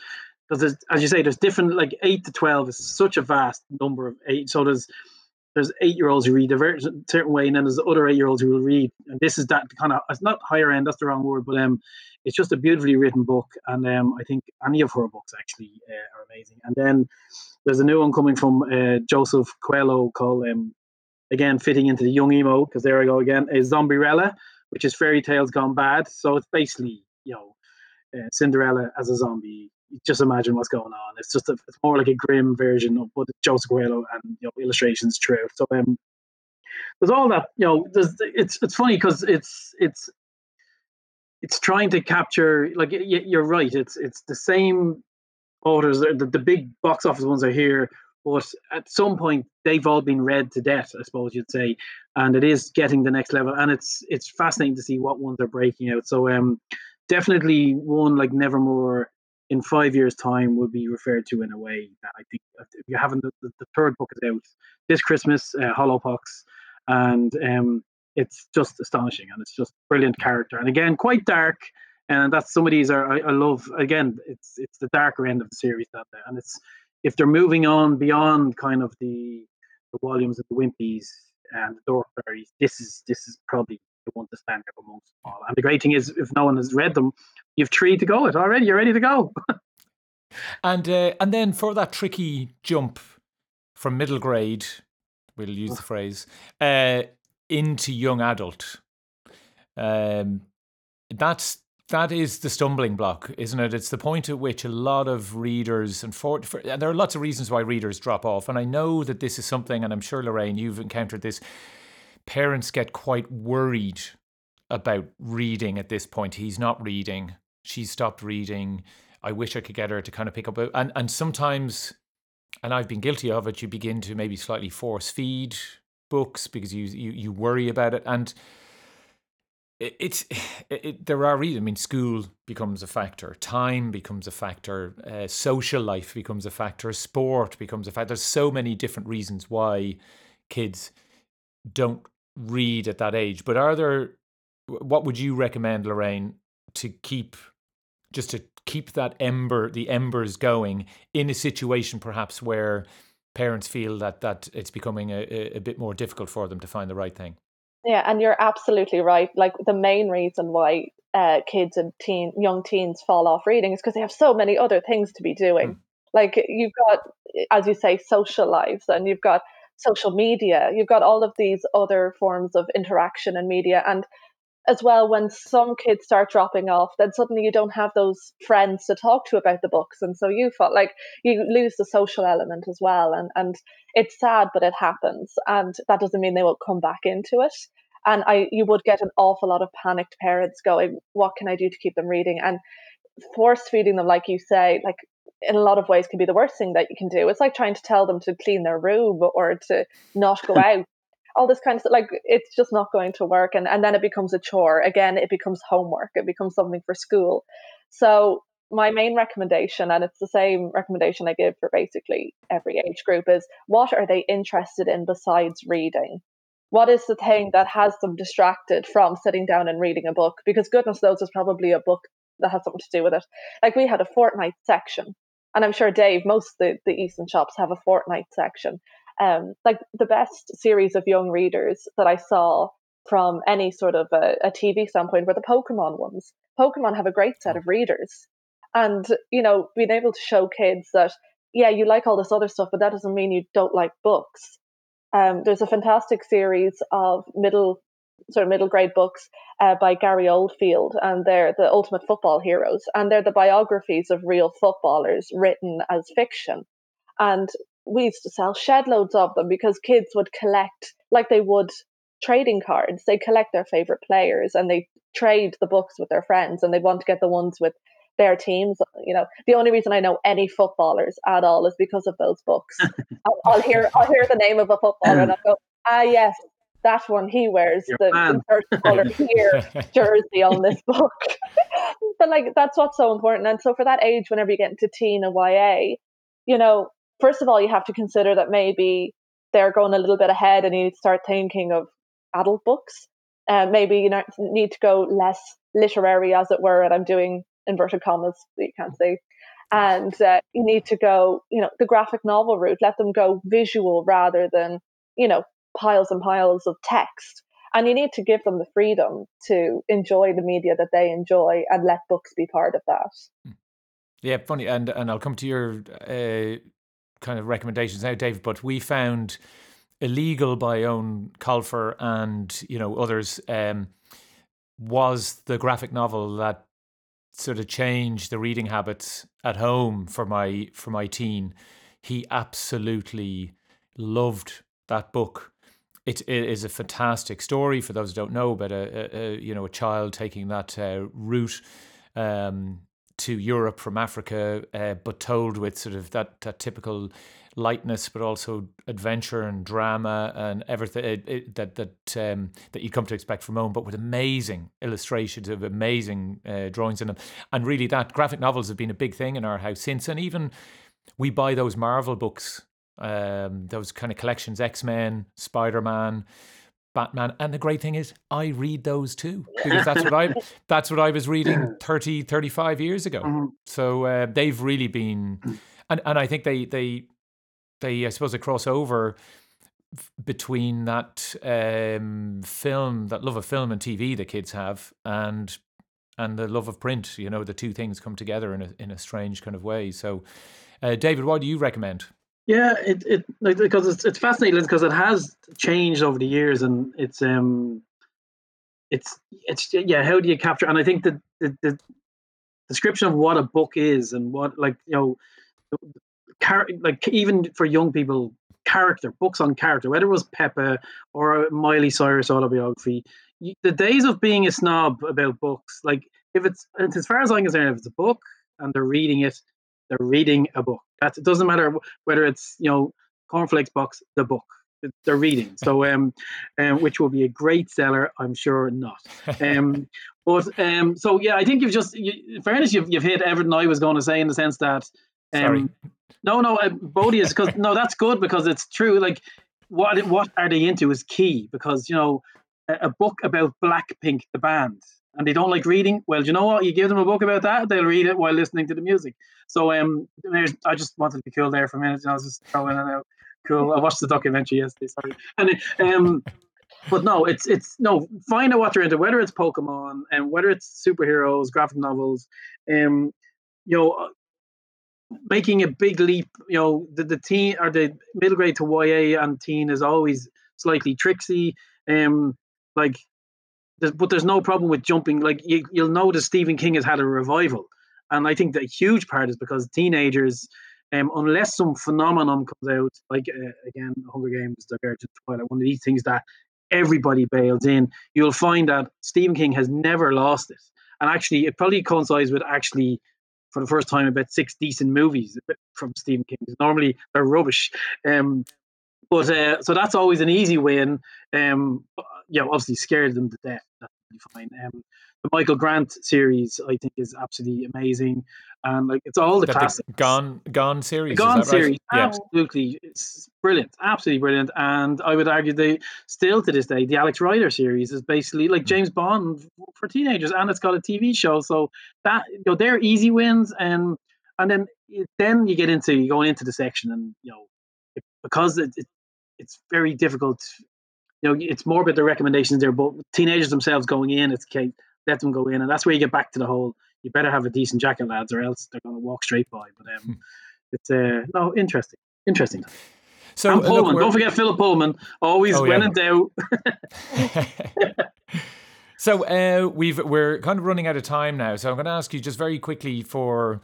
because as you say, there's different like eight to twelve is such a vast number of eight. So there's there's eight year olds who read a very certain way, and then there's the other eight year olds who will read. And this is that kind of it's not higher end, that's the wrong word, but um, it's just a beautifully written book, and um, I think any of her books actually uh, are amazing. And then there's a new one coming from uh, Joseph Coelho called um, again fitting into the young emo because there I go again is Zombierella, which is fairy tales gone bad. So it's basically you know uh, Cinderella as a zombie. Just imagine what's going on. It's just a, it's more like a grim version of what Joseph Coelho and you know illustrations throughout. So um, there's all that you know. There's it's it's funny because it's it's it's trying to capture like you're right. It's it's the same authors. The, the big box office ones are here but at some point they've all been read to death i suppose you'd say and it is getting the next level and it's it's fascinating to see what ones are breaking out so um definitely one like nevermore in five years time will be referred to in a way that i think if you haven't the, the, third book is out this christmas uh, hollowpox and um it's just astonishing and it's just brilliant character. And again quite dark and that's some of these are I, I love again it's it's the darker end of the series that and it's if they're moving on beyond kind of the the Walliams and the Wimpies and the Dorkberries, this is this is probably the one to stand out amongst all. And the great thing is, if no one has read them, you've three to go. It already. You're ready to go. and uh, and then for that tricky jump from middle grade, we'll use the phrase, uh, into young adult. Um, that's that is the stumbling block, isn't it? It's the point at which a lot of readers, and for, for, there are lots of reasons why readers drop off. And I know that this is something, and I'm sure Lorraine, you've encountered this. Parents get quite worried about reading at this point. He's not reading. She's stopped reading. I wish I could get her to kind of pick up. And and sometimes, and I've been guilty of it. You begin to maybe slightly force feed books because you you you worry about it and it's it, it, there are reasons. I mean, school becomes a factor, time becomes a factor, uh, social life becomes a factor, sport becomes a factor. There's so many different reasons why kids don't read at that age. But are there? What would you recommend, Lorraine, to keep just to keep that ember, the embers going in a situation perhaps where parents feel that that it's becoming a, a bit more difficult for them to find the right thing. Yeah, and you're absolutely right. Like the main reason why uh, kids and teen young teens fall off reading is because they have so many other things to be doing. Mm. Like you've got, as you say, social lives, and you've got social media. You've got all of these other forms of interaction and media, and as well when some kids start dropping off then suddenly you don't have those friends to talk to about the books and so you felt like you lose the social element as well and and it's sad but it happens and that doesn't mean they won't come back into it and i you would get an awful lot of panicked parents going what can i do to keep them reading and force feeding them like you say like in a lot of ways can be the worst thing that you can do. It's like trying to tell them to clean their room or to not go out. All this kind of stuff like it's just not going to work and, and then it becomes a chore. Again it becomes homework. It becomes something for school. So my main recommendation and it's the same recommendation i give for basically every age group is what are they interested in besides reading? What is the thing that has them distracted from sitting down and reading a book? Because goodness knows there's probably a book that has something to do with it. Like we had a Fortnite section and i'm sure dave most the, the Eason shops have a Fortnite section um, like the best series of young readers that I saw from any sort of a, a TV standpoint were the Pokemon ones. Pokemon have a great set of readers. And, you know, being able to show kids that, yeah, you like all this other stuff, but that doesn't mean you don't like books. Um, there's a fantastic series of middle sort of middle grade books uh, by Gary Oldfield, and they're the ultimate football heroes, and they're the biographies of real footballers written as fiction. And we used to sell shed loads of them because kids would collect like they would trading cards. They collect their favorite players and they trade the books with their friends and they want to get the ones with their teams. You know, the only reason I know any footballers at all is because of those books. I'll, I'll, hear I'll hear the name of a footballer and I'll go, ah yes, that one he wears Your the insert color here jersey on this book. but like that's what's so important. And so for that age, whenever you get into teen and YA, you know, first of all, you have to consider that maybe they're going a little bit ahead and you need to start thinking of adult books. And uh, maybe you know, need to go less literary, as it were, and I'm doing inverted commas that you can't see. And uh, you need to go, you know, the graphic novel route. Let them go visual rather than, you know, piles and piles of text. And you need to give them the freedom to enjoy the media that they enjoy and let books be part of that. Hmm. Yeah, funny, and and I'll come to your uh, kind of recommendations now, Dave, but we found illegal by Eoin Colfer and you know others um, was the graphic novel that sort of changed the reading habits at home for my for my teen. He absolutely loved that book. It, it is a fantastic story for those who don't know about a, a, a you know a child taking that uh, route um, to Europe from Africa, uh, but told with sort of that, that typical lightness, but also adventure and drama and everything it, it, that that um, that you come to expect from Eoin, but with amazing illustrations of amazing uh, drawings in them. And really, that graphic novels have been a big thing in our house since. And even we buy those Marvel books, um, those kind of collections, X Men, Spider Man. Batman. And the great thing is I read those too because that's what I that's what I was reading 30 35 years ago. Mm-hmm. So uh, they've really been and and I think they they they I suppose they cross over between that um, film that love of film and TV the kids have and and the love of print you know the two things come together in a in a strange kind of way so uh, David what do you recommend yeah, it it like, because it's it's fascinating because it has changed over the years, and it's um, it's it's yeah. How do you capture? And I think that the, the description of what a book is and what like you know, char- like even for young people, character books on character, whether it was Peppa or Miley Cyrus autobiography. You, the days of being a snob about books, like if it's as far as I'm concerned, if it's a book and they're reading it, they're reading a book. That it doesn't matter whether it's you know cornflakes box, the book they're reading. So um, um, which will be a great seller, I'm sure not. Um, but um, so yeah, I think you've just, you, in fairness, you've you've hit everything I was going to say in the sense that um, Sorry. no, no, uh, Bodie is because no, that's good because it's true. Like what what are they into is key because you know a, a book about Blackpink the band and they don't like reading. Well, you know what? You give them a book about that, they'll read it while listening to the music. So um, I just wanted to be cool there for a minute. I was just throwing it out. Cool. I watched the documentary yesterday. Sorry. And um, but no, it's it's no. Find out what you're into. Whether it's Pokemon and whether it's superheroes, graphic novels, um, you know, making a big leap. You know, the the teen or the middle grade to YA and teen is always slightly tricksy. Um, like, but there's no problem with jumping. Like you, you'll notice Stephen King has had a revival, and I think that huge part is because teenagers. Um, unless some phenomenon comes out, like uh, again, Hunger Games, Divergent, Twilight, one of these things that everybody bails in, you'll find that Stephen King has never lost it. And actually, it probably coincides with actually for the first time about six decent movies from Stephen King. Normally they're rubbish. Um, but uh, so that's always an easy win. Um, you know, obviously scared them to death. That's fine. Um, the Michael Grant series, I think, is absolutely amazing, and like it's all the That classics. Gone Gone series. The Gone is that right? series, Yeah. absolutely, it's brilliant, absolutely brilliant. And I would argue they still to this day, the Alex Rider series is basically like James Bond for teenagers, and it's got a TV show. So that you know, they're easy wins, and and then then you get into you going into the section, and you know, because it, it it's very difficult. You know, it's more about the recommendations there, but teenagers themselves going in, it's okay, let them go in, and that's where you get back to the whole. You better have a decent jacket, lads, or else they're going to walk straight by. But um, it's uh, no interesting, interesting. So and uh, look, Pullman, don't forget Philip Pullman. Always Oh, when yeah. in doubt. so uh, we've we're kind of running out of time now. So I'm going to ask you just very quickly for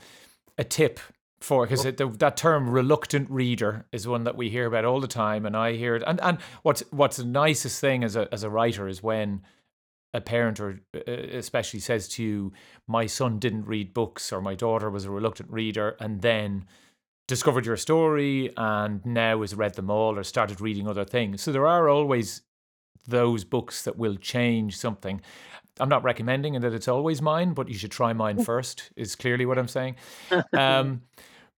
a tip for because that term reluctant reader is one that we hear about all the time, and I hear it. And and what's what's the nicest thing as a as a writer is when a parent or uh, especially says to you, "My son didn't read books," or "My daughter was a reluctant reader," and then discovered your story and now has read them all or started reading other things. So there are always those books that will change something. I'm not recommending that it's always mine, but you should try mine first. Is clearly what I'm saying. Um,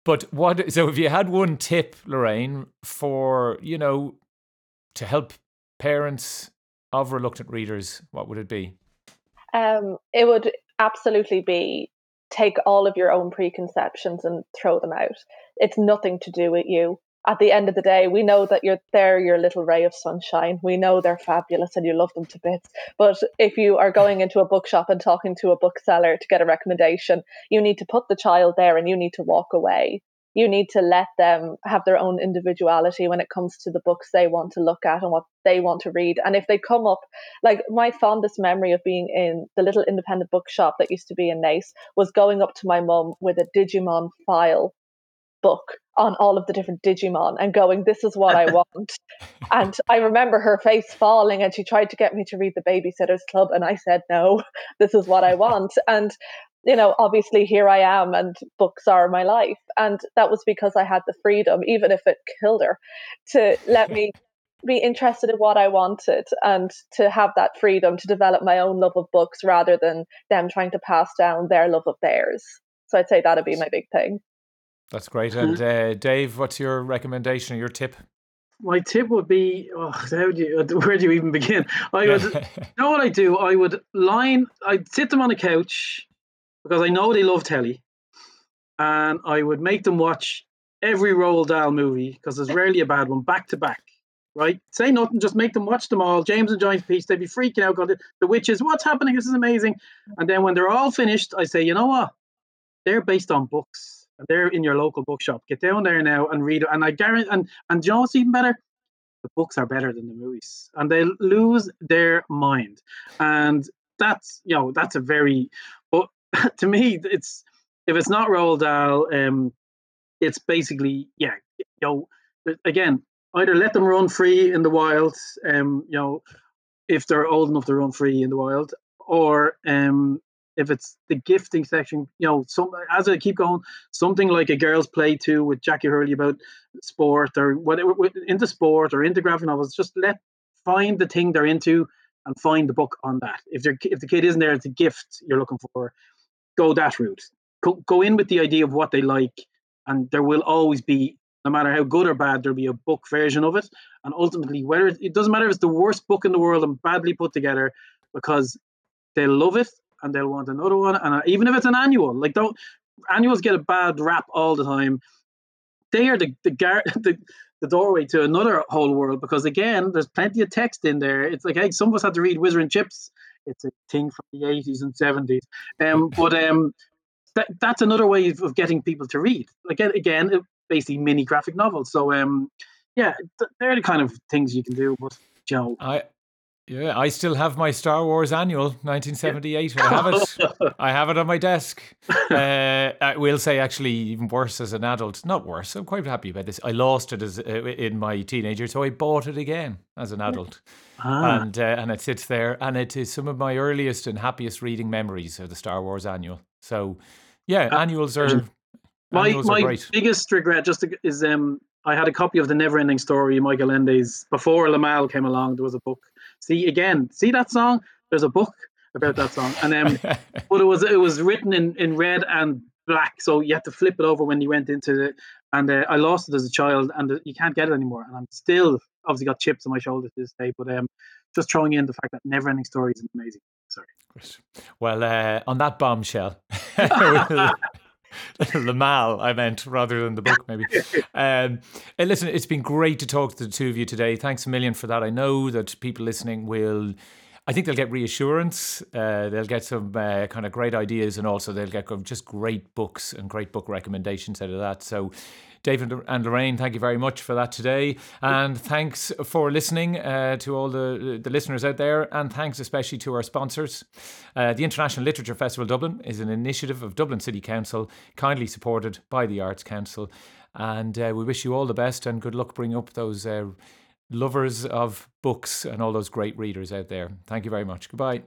but what? So if you had one tip, Lorraine, for you know, to help parents of reluctant readers, what would it be? Um, it would absolutely be take all of your own preconceptions and throw them out. It's nothing to do with you. At the end of the day, we know that you're they're your little ray of sunshine. We know they're fabulous and you love them to bits. But if you are going into a bookshop and talking to a bookseller to get a recommendation, you need to put the child there and you need to walk away. You need to let them have their own individuality when it comes to the books they want to look at and what they want to read. And if they come up like my fondest memory of being in the little independent bookshop that used to be in Naas was going up to my mum with a Digimon file book on all of the different Digimon and going, This is what I want. and I remember her face falling and she tried to get me to read the Babysitters Club and I said, No, this is what I want. And you know, obviously here I am and books are my life. And that was because I had the freedom, even if it killed her, to let me be interested in what I wanted and to have that freedom to develop my own love of books rather than them trying to pass down their love of theirs. So I'd say that'd be my big thing. That's great. And uh, Dave, what's your recommendation or your tip? My tip would be, oh, how do you, where do you even begin? I would, you know what I do? I would line, I'd sit them on a couch because I know they love telly, and I would make them watch every Roald Dahl movie because there's rarely a bad one back to back. Right? Say nothing, just make them watch them all. James and John's piece, they'd be freaking out. going, The witches, what's happening? This is amazing. And then when they're all finished, I say, you know what? They're based on books. They're in your local bookshop. Get down there now and read it. And I guarantee, and and you know what's even better? The books are better than the movies, and they lose their mind. And that's you know that's a very, but to me, it's if it's not Roald Dahl, um, it's basically yeah, you know, again, either let them run free in the wild, um, you know, if they're old enough to run free in the wild, or um, if it's the gifting section, you know, some as I keep going, something like a girls' play too with Jacqui Hurley about sport or whatever into sport or into graphic novels. Just let find the thing they're into and find the book on that. If they're if the kid isn't there, it's a gift you're looking for. Go that route. Go, go in with the idea of what they like, and there will always be, no matter how good or bad, there'll be a book version of it. And ultimately, whether it doesn't matter if it's the worst book in the world and badly put together, because they'll love it and they'll want another one. And uh, even if it's an annual, like don't annuals get a bad rap all the time. They are the the, gar- the the doorway to another whole world because again, there's plenty of text in there. It's like hey, some of us had to read Whizzer and Chips. It's a thing from the 80s and 70s. Um, but um, that, that's another way of getting people to read. Again, again, basically mini graphic novels. So um, yeah, they're the kind of things you can do. But you know, I yeah, I still have my Star Wars annual, 1978. I have it. I have it on my desk. Uh, I will say, actually, even worse as an adult. Not worse. I'm quite happy about this. I lost it as uh, in my teenager, so I bought it again as an adult, ah. and uh, and it sits there. And it is some of my earliest and happiest reading memories of the Star Wars annual. So, yeah, uh, annuals are. My annuals my are biggest regret just is um I had a copy of the Never Ending Story, Michael Ende's before Limahl came along. There was a book See again, see that song? There's a book about that song, and um, but it was it was written in in red and black, so you had to flip it over when you went into it. And uh, I lost it as a child, and uh, you can't get it anymore. And I'm still obviously got chips on my shoulder to this day, but um, just throwing in the fact that Never Ending Story is amazing. Sorry. Well, uh, on that bombshell. Limahl, I meant, rather than the book, maybe. Um, listen, it's been great to talk to the two of you today. Thanks a million for that. I know that people listening will. I think they'll get reassurance. Uh, they'll get some uh, kind of great ideas, and also they'll get just great books and great book recommendations out of that. So, David and Lorraine, thank you very much for that today. And thanks for listening uh, to all the, the listeners out there. And thanks especially to our sponsors. Uh, the International Literature Festival Dublin is an initiative of Dublin City Council, kindly supported by the Arts Council. And uh, we wish you all the best and good luck bringing up those uh, lovers of books and all those great readers out there. Thank you very much. Goodbye.